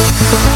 Thank